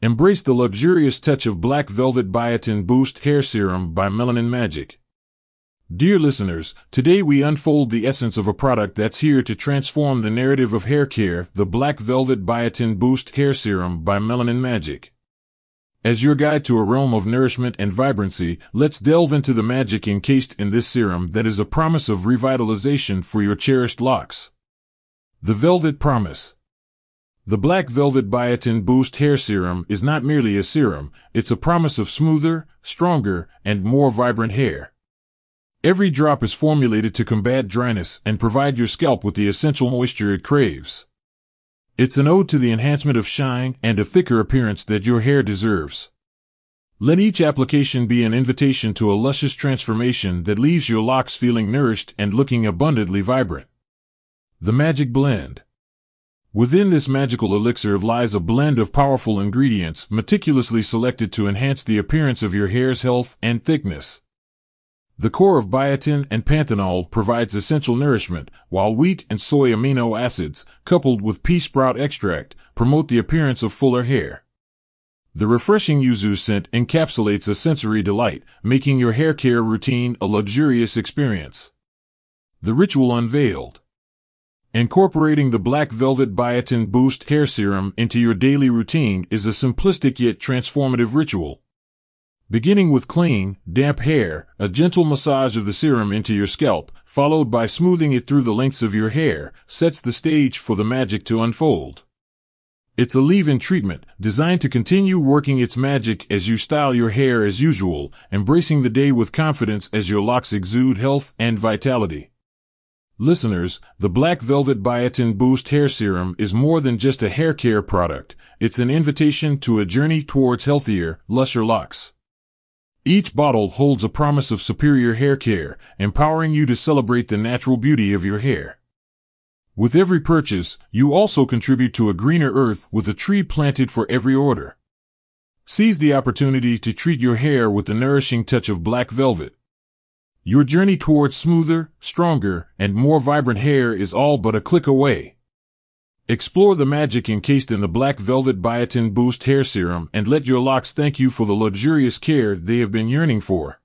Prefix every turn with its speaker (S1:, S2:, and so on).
S1: Embrace the luxurious touch of Black Velvet Biotin Boost Hair Serum by Melanin Magic. Dear listeners, today we unfold the essence of a product that's here to transform the narrative of hair care, the Black Velvet Biotin Boost Hair Serum by Melanin Magic. As your guide to a realm of nourishment and vibrancy, let's delve into the magic encased in this serum that is a promise of revitalization for your cherished locks. The Velvet Promise. The Black Velvet Biotin Boost Hair Serum is not merely a serum, it's a promise of smoother, stronger, and more vibrant hair. Every drop is formulated to combat dryness and provide your scalp with the essential moisture it craves. It's an ode to the enhancement of shine and a thicker appearance that your hair deserves. Let each application be an invitation to a luscious transformation that leaves your locks feeling nourished and looking abundantly vibrant. The Magic Blend Within this magical elixir lies a blend of powerful ingredients meticulously selected to enhance the appearance of your hair's health and thickness. The core of biotin and panthenol provides essential nourishment, while wheat and soy amino acids, coupled with pea sprout extract, promote the appearance of fuller hair. The refreshing yuzu scent encapsulates a sensory delight, making your hair care routine a luxurious experience. The ritual unveiled. Incorporating the Black Velvet Biotin Boost Hair Serum into your daily routine is a simplistic yet transformative ritual. Beginning with clean, damp hair, a gentle massage of the serum into your scalp, followed by smoothing it through the lengths of your hair, sets the stage for the magic to unfold. It's a leave-in treatment designed to continue working its magic as you style your hair as usual, embracing the day with confidence as your locks exude health and vitality. Listeners, the Black Velvet Biotin Boost Hair Serum is more than just a hair care product. It's an invitation to a journey towards healthier, lusher locks. Each bottle holds a promise of superior hair care, empowering you to celebrate the natural beauty of your hair. With every purchase, you also contribute to a greener earth with a tree planted for every order. Seize the opportunity to treat your hair with the nourishing touch of black velvet. Your journey towards smoother, stronger, and more vibrant hair is all but a click away. Explore the magic encased in the Black Velvet Biotin Boost Hair Serum and let your locks thank you for the luxurious care they have been yearning for.